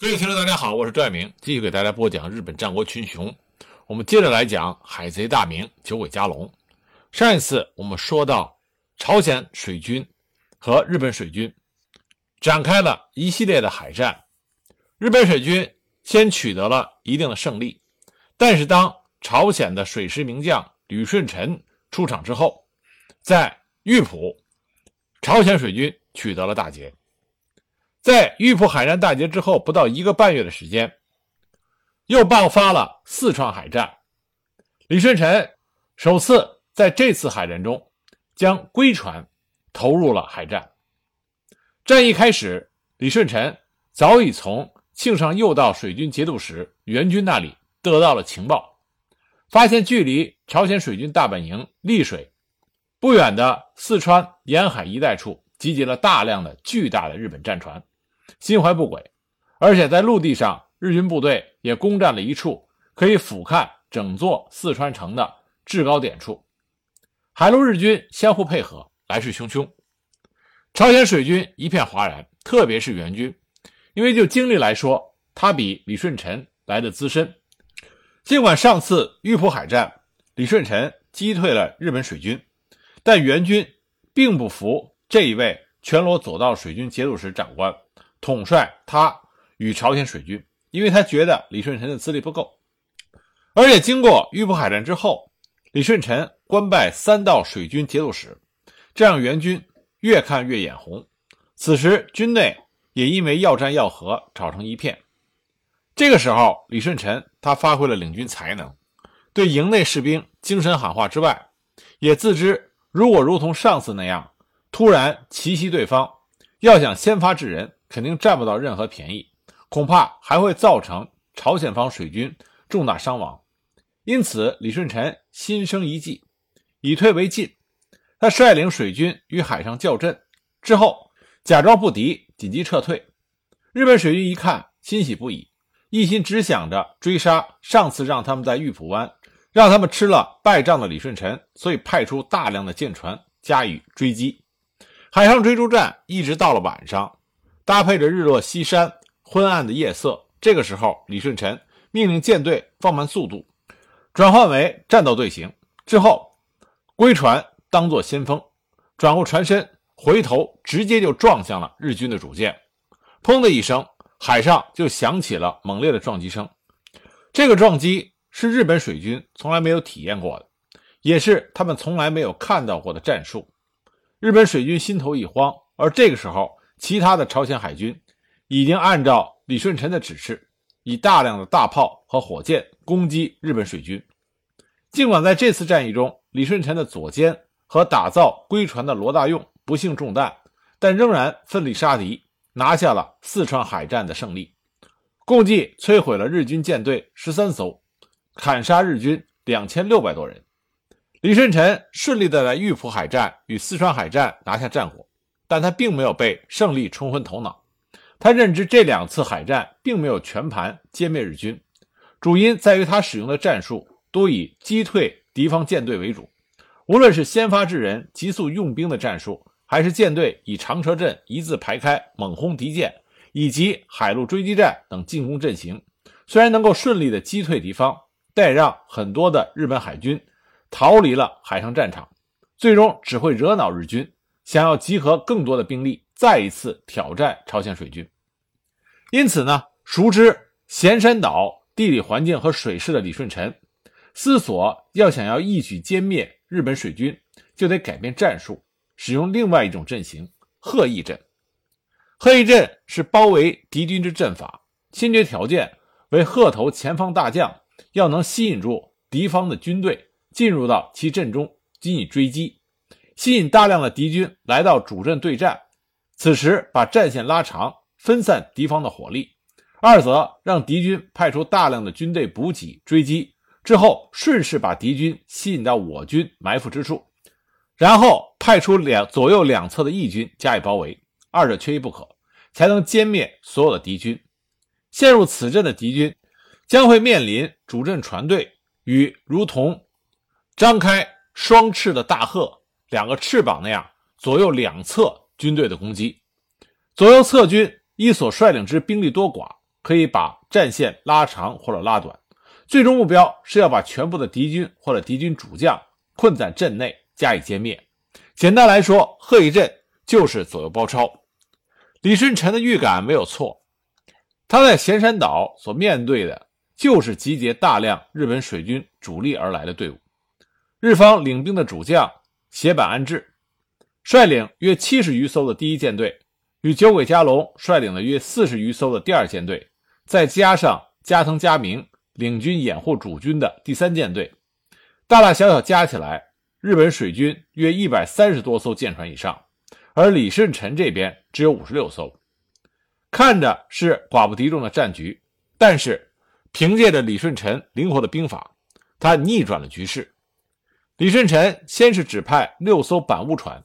各位听众，大家好，我是赵爱明，继续给大家播讲日本战国群雄。我们接着来讲海贼大名九尾加龙。上一次我们说到朝鲜水军和日本水军展开了一系列的海战，日本水军先取得了一定的胜利，但是当朝鲜的水师名将吕顺臣出场之后，在玉浦，朝鲜水军取得了大捷。在玉浦海战大捷之后，不到一个半月的时间，又爆发了四川海战。李舜臣首次在这次海战中将龟船投入了海战。战役开始，李舜臣早已从庆尚右道水军节度使援军那里得到了情报，发现距离朝鲜水军大本营丽水不远的四川沿海一带处集结了大量的巨大的日本战船。心怀不轨，而且在陆地上，日军部队也攻占了一处可以俯瞰整座四川城的制高点处。海陆日军相互配合，来势汹汹。朝鲜水军一片哗然，特别是援军，因为就经历来说，他比李舜臣来的资深。尽管上次玉浦海战，李舜臣击退了日本水军，但援军并不服这一位全罗左道水军节度使长官。统帅他与朝鲜水军，因为他觉得李舜臣的资历不够，而且经过玉浦海战之后，李舜臣官拜三道水军节度使，这让援军越看越眼红。此时军内也因为要战要和吵成一片。这个时候，李舜臣他发挥了领军才能，对营内士兵精神喊话之外，也自知如果如同上次那样突然奇袭对方，要想先发制人。肯定占不到任何便宜，恐怕还会造成朝鲜方水军重大伤亡。因此，李舜臣心生一计，以退为进。他率领水军与海上叫阵之后，假装不敌，紧急撤退。日本水军一看，欣喜不已，一心只想着追杀上次让他们在玉浦湾让他们吃了败仗的李舜臣，所以派出大量的舰船加以追击。海上追逐战一直到了晚上。搭配着日落西山、昏暗的夜色，这个时候，李舜臣命令舰队放慢速度，转换为战斗队形。之后，龟船当作先锋，转过船身，回头直接就撞向了日军的主舰。砰的一声，海上就响起了猛烈的撞击声。这个撞击是日本水军从来没有体验过的，也是他们从来没有看到过的战术。日本水军心头一慌，而这个时候。其他的朝鲜海军已经按照李舜臣的指示，以大量的大炮和火箭攻击日本水军。尽管在这次战役中，李舜臣的左肩和打造龟船的罗大用不幸中弹，但仍然奋力杀敌，拿下了四川海战的胜利，共计摧毁了日军舰队十三艘，砍杀日军两千六百多人。李舜臣顺利的在玉浦海战与四川海战拿下战果。但他并没有被胜利冲昏头脑，他认知这两次海战并没有全盘歼灭日军，主因在于他使用的战术多以击退敌方舰队为主。无论是先发制人、急速用兵的战术，还是舰队以长车阵一字排开猛轰敌舰，以及海陆追击战等进攻阵型，虽然能够顺利的击退敌方，但让很多的日本海军逃离了海上战场，最终只会惹恼日军。想要集合更多的兵力，再一次挑战朝鲜水军。因此呢，熟知咸山岛地理环境和水势的李舜臣，思索要想要一举歼灭日本水军，就得改变战术，使用另外一种阵型——鹤翼阵。鹤翼阵是包围敌军之阵法，先决条件为鹤头前方大将要能吸引住敌方的军队，进入到其阵中，予以追击。吸引大量的敌军来到主阵对战，此时把战线拉长，分散敌方的火力；二则让敌军派出大量的军队补给追击，之后顺势把敌军吸引到我军埋伏之处，然后派出两左右两侧的义军加以包围，二者缺一不可，才能歼灭所有的敌军。陷入此阵的敌军将会面临主阵船队与如同张开双翅的大鹤。两个翅膀那样，左右两侧军队的攻击，左右侧军依所率领之兵力多寡，可以把战线拉长或者拉短，最终目标是要把全部的敌军或者敌军主将困在阵内加以歼灭。简单来说，贺一震就是左右包抄。李舜臣的预感没有错，他在咸山岛所面对的就是集结大量日本水军主力而来的队伍。日方领兵的主将斜坂安置率领约七十余艘的第一舰队，与酒鬼加隆率领了约四十余艘的第二舰队，再加上加藤嘉明领军掩护主军的第三舰队，大大小小加起来，日本水军约一百三十多艘舰船以上，而李舜臣这边只有五十六艘，看着是寡不敌众的战局，但是凭借着李舜臣灵活的兵法，他逆转了局势。李舜臣先是指派六艘板坞船，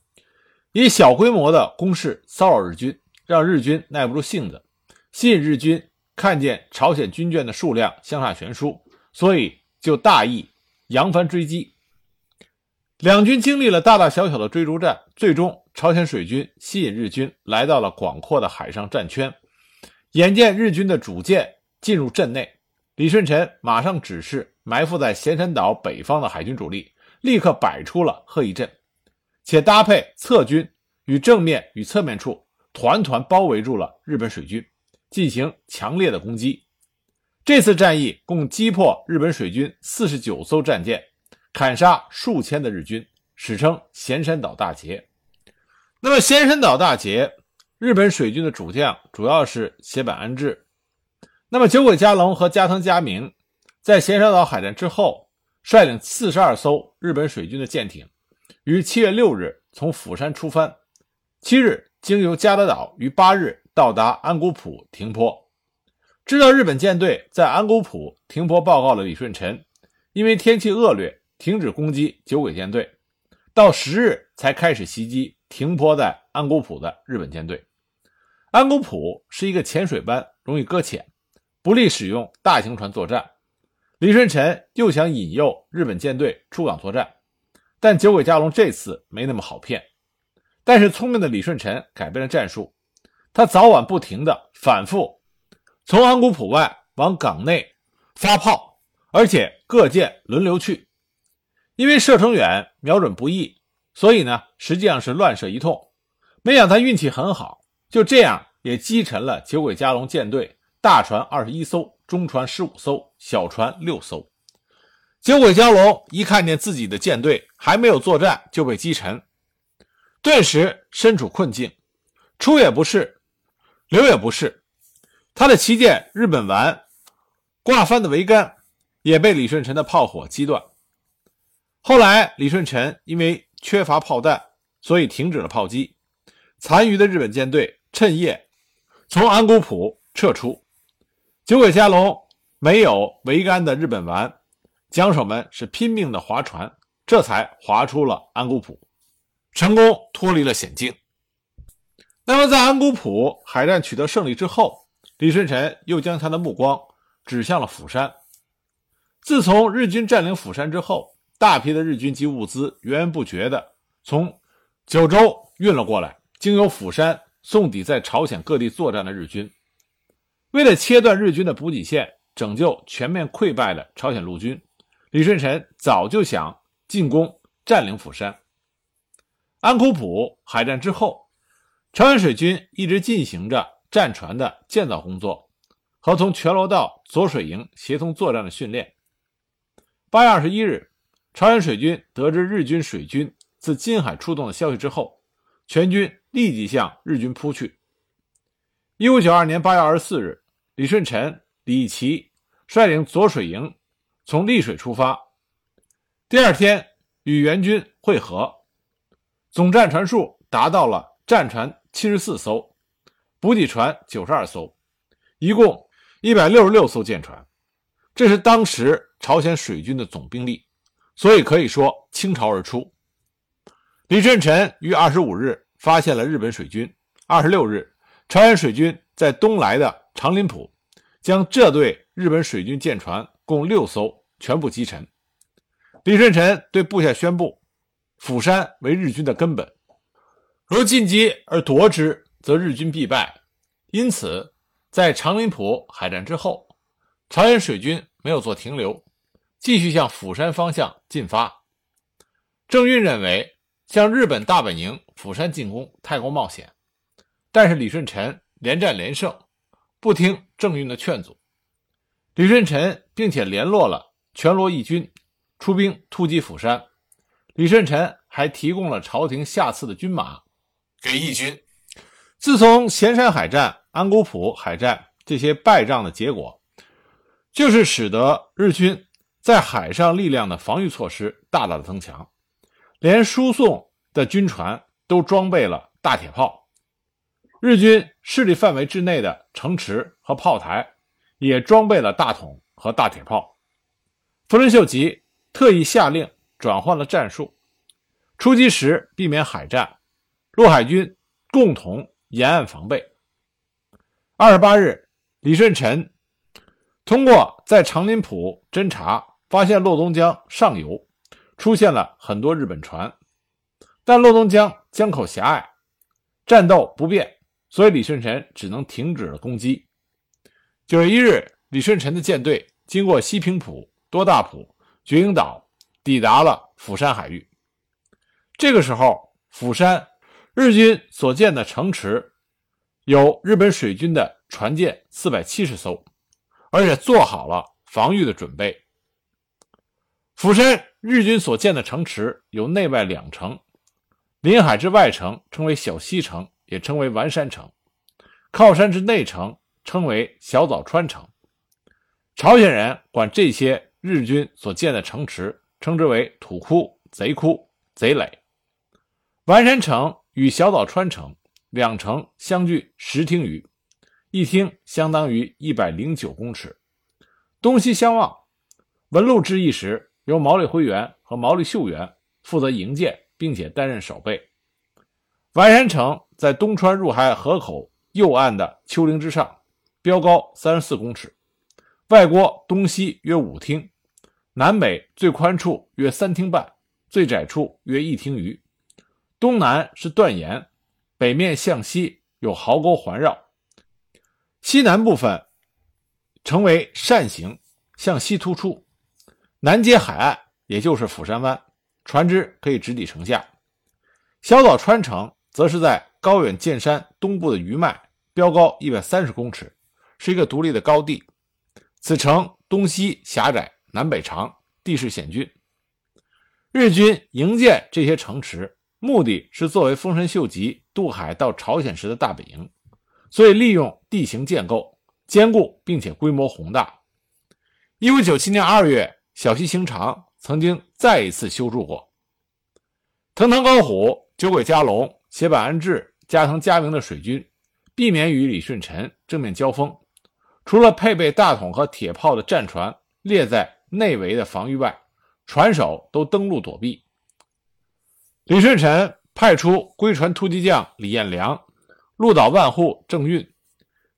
以小规模的攻势骚扰日军，让日军耐不住性子，吸引日军看见朝鲜军舰的数量相差悬殊，所以就大意扬帆追击。两军经历了大大小小的追逐战，最终朝鲜水军吸引日军来到了广阔的海上战圈。眼见日军的主舰进入阵内，李舜臣马上指示埋伏在咸山岛北方的海军主力。立刻摆出了贺一阵，且搭配侧军与正面与侧面处团团包围住了日本水军，进行强烈的攻击。这次战役共击破日本水军四十九艘战舰，砍杀数千的日军，史称咸山岛大捷。那么咸山岛大捷，日本水军的主将主要是斜坂安治。那么酒鬼加隆和加藤嘉明在咸山岛海战之后。率领四十二艘日本水军的舰艇，于七月六日从釜山出帆，七日经由加德岛，于八日到达安古浦停泊。知道日本舰队在安古浦停泊报告了李舜臣，因为天气恶劣，停止攻击酒鬼舰队，到十日才开始袭击停泊在安古浦的日本舰队。安古浦是一个浅水湾，容易搁浅，不利使用大型船作战。李舜臣又想引诱日本舰队出港作战，但酒鬼加隆这次没那么好骗。但是聪明的李舜臣改变了战术，他早晚不停地反复从安古浦外往港内发炮，而且各舰轮流去。因为射程远，瞄准不易，所以呢，实际上是乱射一通。没想他运气很好，就这样也击沉了酒鬼加隆舰队大船二十一艘。中船十五艘，小船六艘。酒鬼蛟龙一看见自己的舰队还没有作战就被击沉，顿时身处困境，出也不是，留也不是。他的旗舰日本丸挂帆的桅杆也被李舜臣的炮火击断。后来李舜臣因为缺乏炮弹，所以停止了炮击。残余的日本舰队趁夜从安古浦撤出。九尾加龙没有桅杆的日本丸，桨手们是拼命的划船，这才划出了安古浦，成功脱离了险境。那么，在安古浦海战取得胜利之后，李舜臣又将他的目光指向了釜山。自从日军占领釜山之后，大批的日军及物资源源不绝地从九州运了过来，经由釜山送抵在朝鲜各地作战的日军。为了切断日军的补给线，拯救全面溃败的朝鲜陆军，李舜臣早就想进攻占领釜山。安古浦海战之后，朝鲜水军一直进行着战船的建造工作和从全罗道左水营协同作战的训练。八月二十一日，朝鲜水军得知日军水军自金海出动的消息之后，全军立即向日军扑去。一五九二年八月二十四日。李舜臣、李琦率领左水营从丽水出发，第二天与援军会合，总战船数达到了战船七十四艘，补给船九十二艘，一共一百六十六艘舰船。这是当时朝鲜水军的总兵力，所以可以说倾巢而出。李舜臣于二十五日发现了日本水军，二十六日，朝鲜水军在东来的。长林浦将这队日本水军舰船共六艘全部击沉。李舜臣对部下宣布：“釜山为日军的根本，如进击而夺之，则日军必败。因此，在长林浦海战之后，朝鲜水军没有做停留，继续向釜山方向进发。郑运认为向日本大本营釜山进攻太过冒险，但是李舜臣连战连胜，不听郑运的劝阻。李舜臣并且联络了全罗义军，出兵突击釜山。李舜臣还提供了朝廷下赐的军马给义军。自从咸山海战、安古浦海战这些败仗的结果，就是使得日军在海上力量的防御措施大大的增强，连输送的军船都装备了大铁炮，日军势力范围之内的城池和炮台也装备了大桶和大铁炮。丰臣秀吉特意下令转换了战术，出击时避免海战，陆海军共同。沿岸防备。二十八日，李舜臣通过在长林浦侦察，发现洛东江上游出现了很多日本船，但洛东江江口狭隘，战斗不便，所以李舜臣只能停止了攻击。九月一日，李舜臣的舰队经过西平浦、多大浦、绝影岛，抵达了釜山海域。这个时候，釜山。日军所建的城池有日本水军的船舰四百七十艘，而且做好了防御的准备。釜山日军所建的城池有内外两城，临海之外城称为小西城，也称为丸山城；靠山之内城称为小早川城。朝鲜人管这些日军所建的城池称之为土窟、贼窟、贼垒。丸山城。与小岛川城两城相距十町余，一町相当于一百零九公尺，东西相望。文禄之役时，由毛利辉元和毛利秀元负责营建，并且担任守备。丸山城在东川入海河口右岸的丘陵之上，标高三十四公尺，外郭东西约五厅，南北最宽处约三厅半，最窄处约一厅余。东南是断岩，北面向西有壕沟环绕，西南部分成为扇形，向西突出。南接海岸，也就是釜山湾，船只可以直抵城下。小岛川城则是在高远见山东部的余脉，标高一百三十公尺，是一个独立的高地。此城东西狭窄，南北长，地势险峻。日军营建这些城池。目的是作为丰臣秀吉渡海到朝鲜时的大本营，所以利用地形建构坚固并且规模宏大。一五九七年二月，小西行长曾经再一次修筑过。藤堂高虎、酒鬼加隆、斜坂安治、加藤嘉明的水军，避免与李舜臣正面交锋，除了配备大桶和铁炮的战船列在内围的防御外，船首都登陆躲避。李舜臣派出龟船突击将李彦良、鹿岛万户郑运、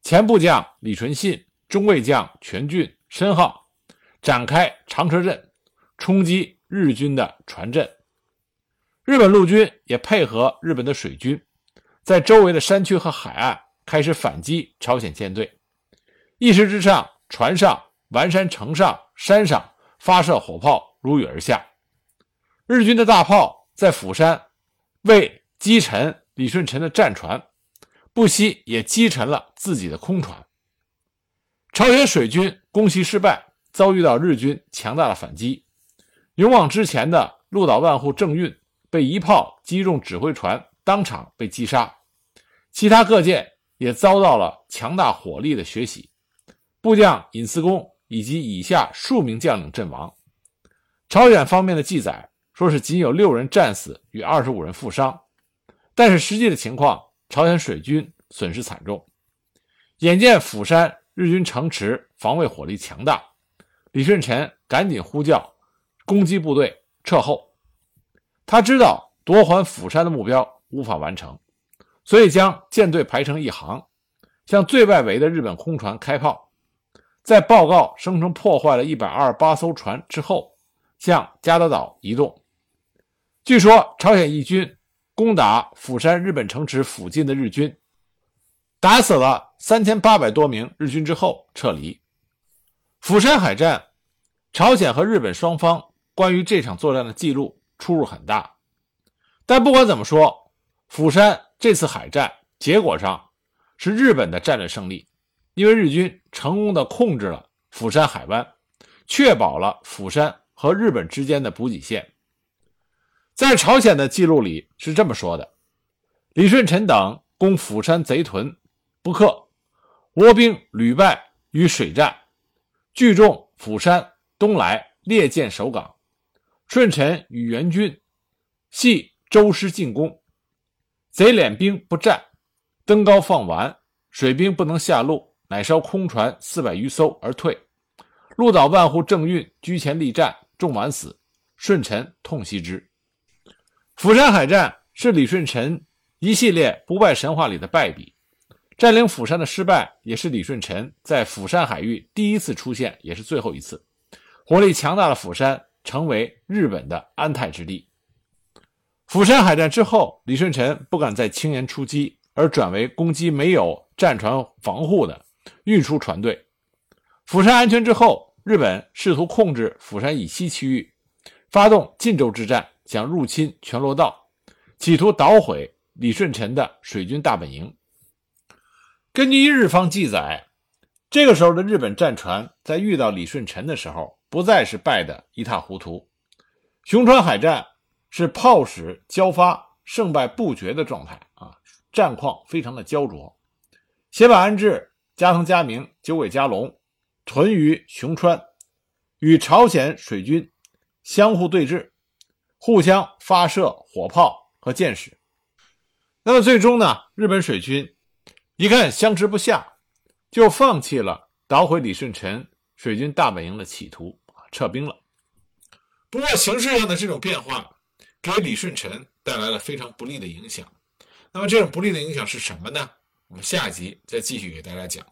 前部将李纯信、中尉将全俊、申浩，展开长车阵，冲击日军的船阵。日本陆军也配合日本的水军，在周围的山区和海岸开始反击朝鲜舰队。一时之上，船上、丸山城上、山上发射火炮如雨而下，日军的大炮。在釜山，为击沉李舜臣的战船，不惜也击沉了自己的空船。朝鲜水军攻袭失败，遭遇到日军强大的反击。勇往直前的鹿岛万户郑运被一炮击中指挥船，当场被击杀。其他各舰也遭到了强大火力的血洗，部将尹思恭以及以下数名将领阵亡。朝鲜方面的记载。说是仅有六人战死与二十五人负伤，但是实际的情况，朝鲜水军损失惨重。眼见釜山日军城池防卫火力强大，李舜臣赶紧呼叫攻击部队撤后。他知道夺还釜山的目标无法完成，所以将舰队排成一行，向最外围的日本空船开炮。在报告声称破坏了一百二十八艘船之后，向加德岛移动。据说朝鲜义军攻打釜山日本城池附近的日军，打死了三千八百多名日军之后撤离。釜山海战，朝鲜和日本双方关于这场作战的记录出入很大。但不管怎么说，釜山这次海战结果上是日本的战略胜利，因为日军成功的控制了釜山海湾，确保了釜山和日本之间的补给线。在朝鲜的记录里是这么说的：李舜臣等攻釜山贼屯不克，倭兵屡败于水战，聚众釜山东来列舰守港。舜臣与援军系周师进攻，贼敛兵不战，登高放丸，水兵不能下路，乃烧空船四百余艘而退。鹿岛万户正运居前力战，众满死，舜臣痛惜之。釜山海战是李舜臣一系列不败神话里的败笔，占领釜山的失败也是李舜臣在釜山海域第一次出现，也是最后一次。火力强大的釜山成为日本的安泰之地。釜山海战之后，李舜臣不敢再轻言出击，而转为攻击没有战船防护的运输船队。釜山安全之后，日本试图控制釜山以西区域，发动晋州之战。想入侵全罗道，企图捣毁李舜臣的水军大本营。根据日方记载，这个时候的日本战船在遇到李舜臣的时候，不再是败得一塌糊涂。熊川海战是炮矢交发、胜败不决的状态啊，战况非常的焦灼。胁坂安治、加藤嘉明、九尾加隆屯于熊川，与朝鲜水军相互对峙。互相发射火炮和箭矢，那么最终呢？日本水军一看相持不下，就放弃了捣毁李舜臣水军大本营的企图，撤兵了。不过形势上的这种变化，给李舜臣带来了非常不利的影响。那么这种不利的影响是什么呢？我们下一集再继续给大家讲。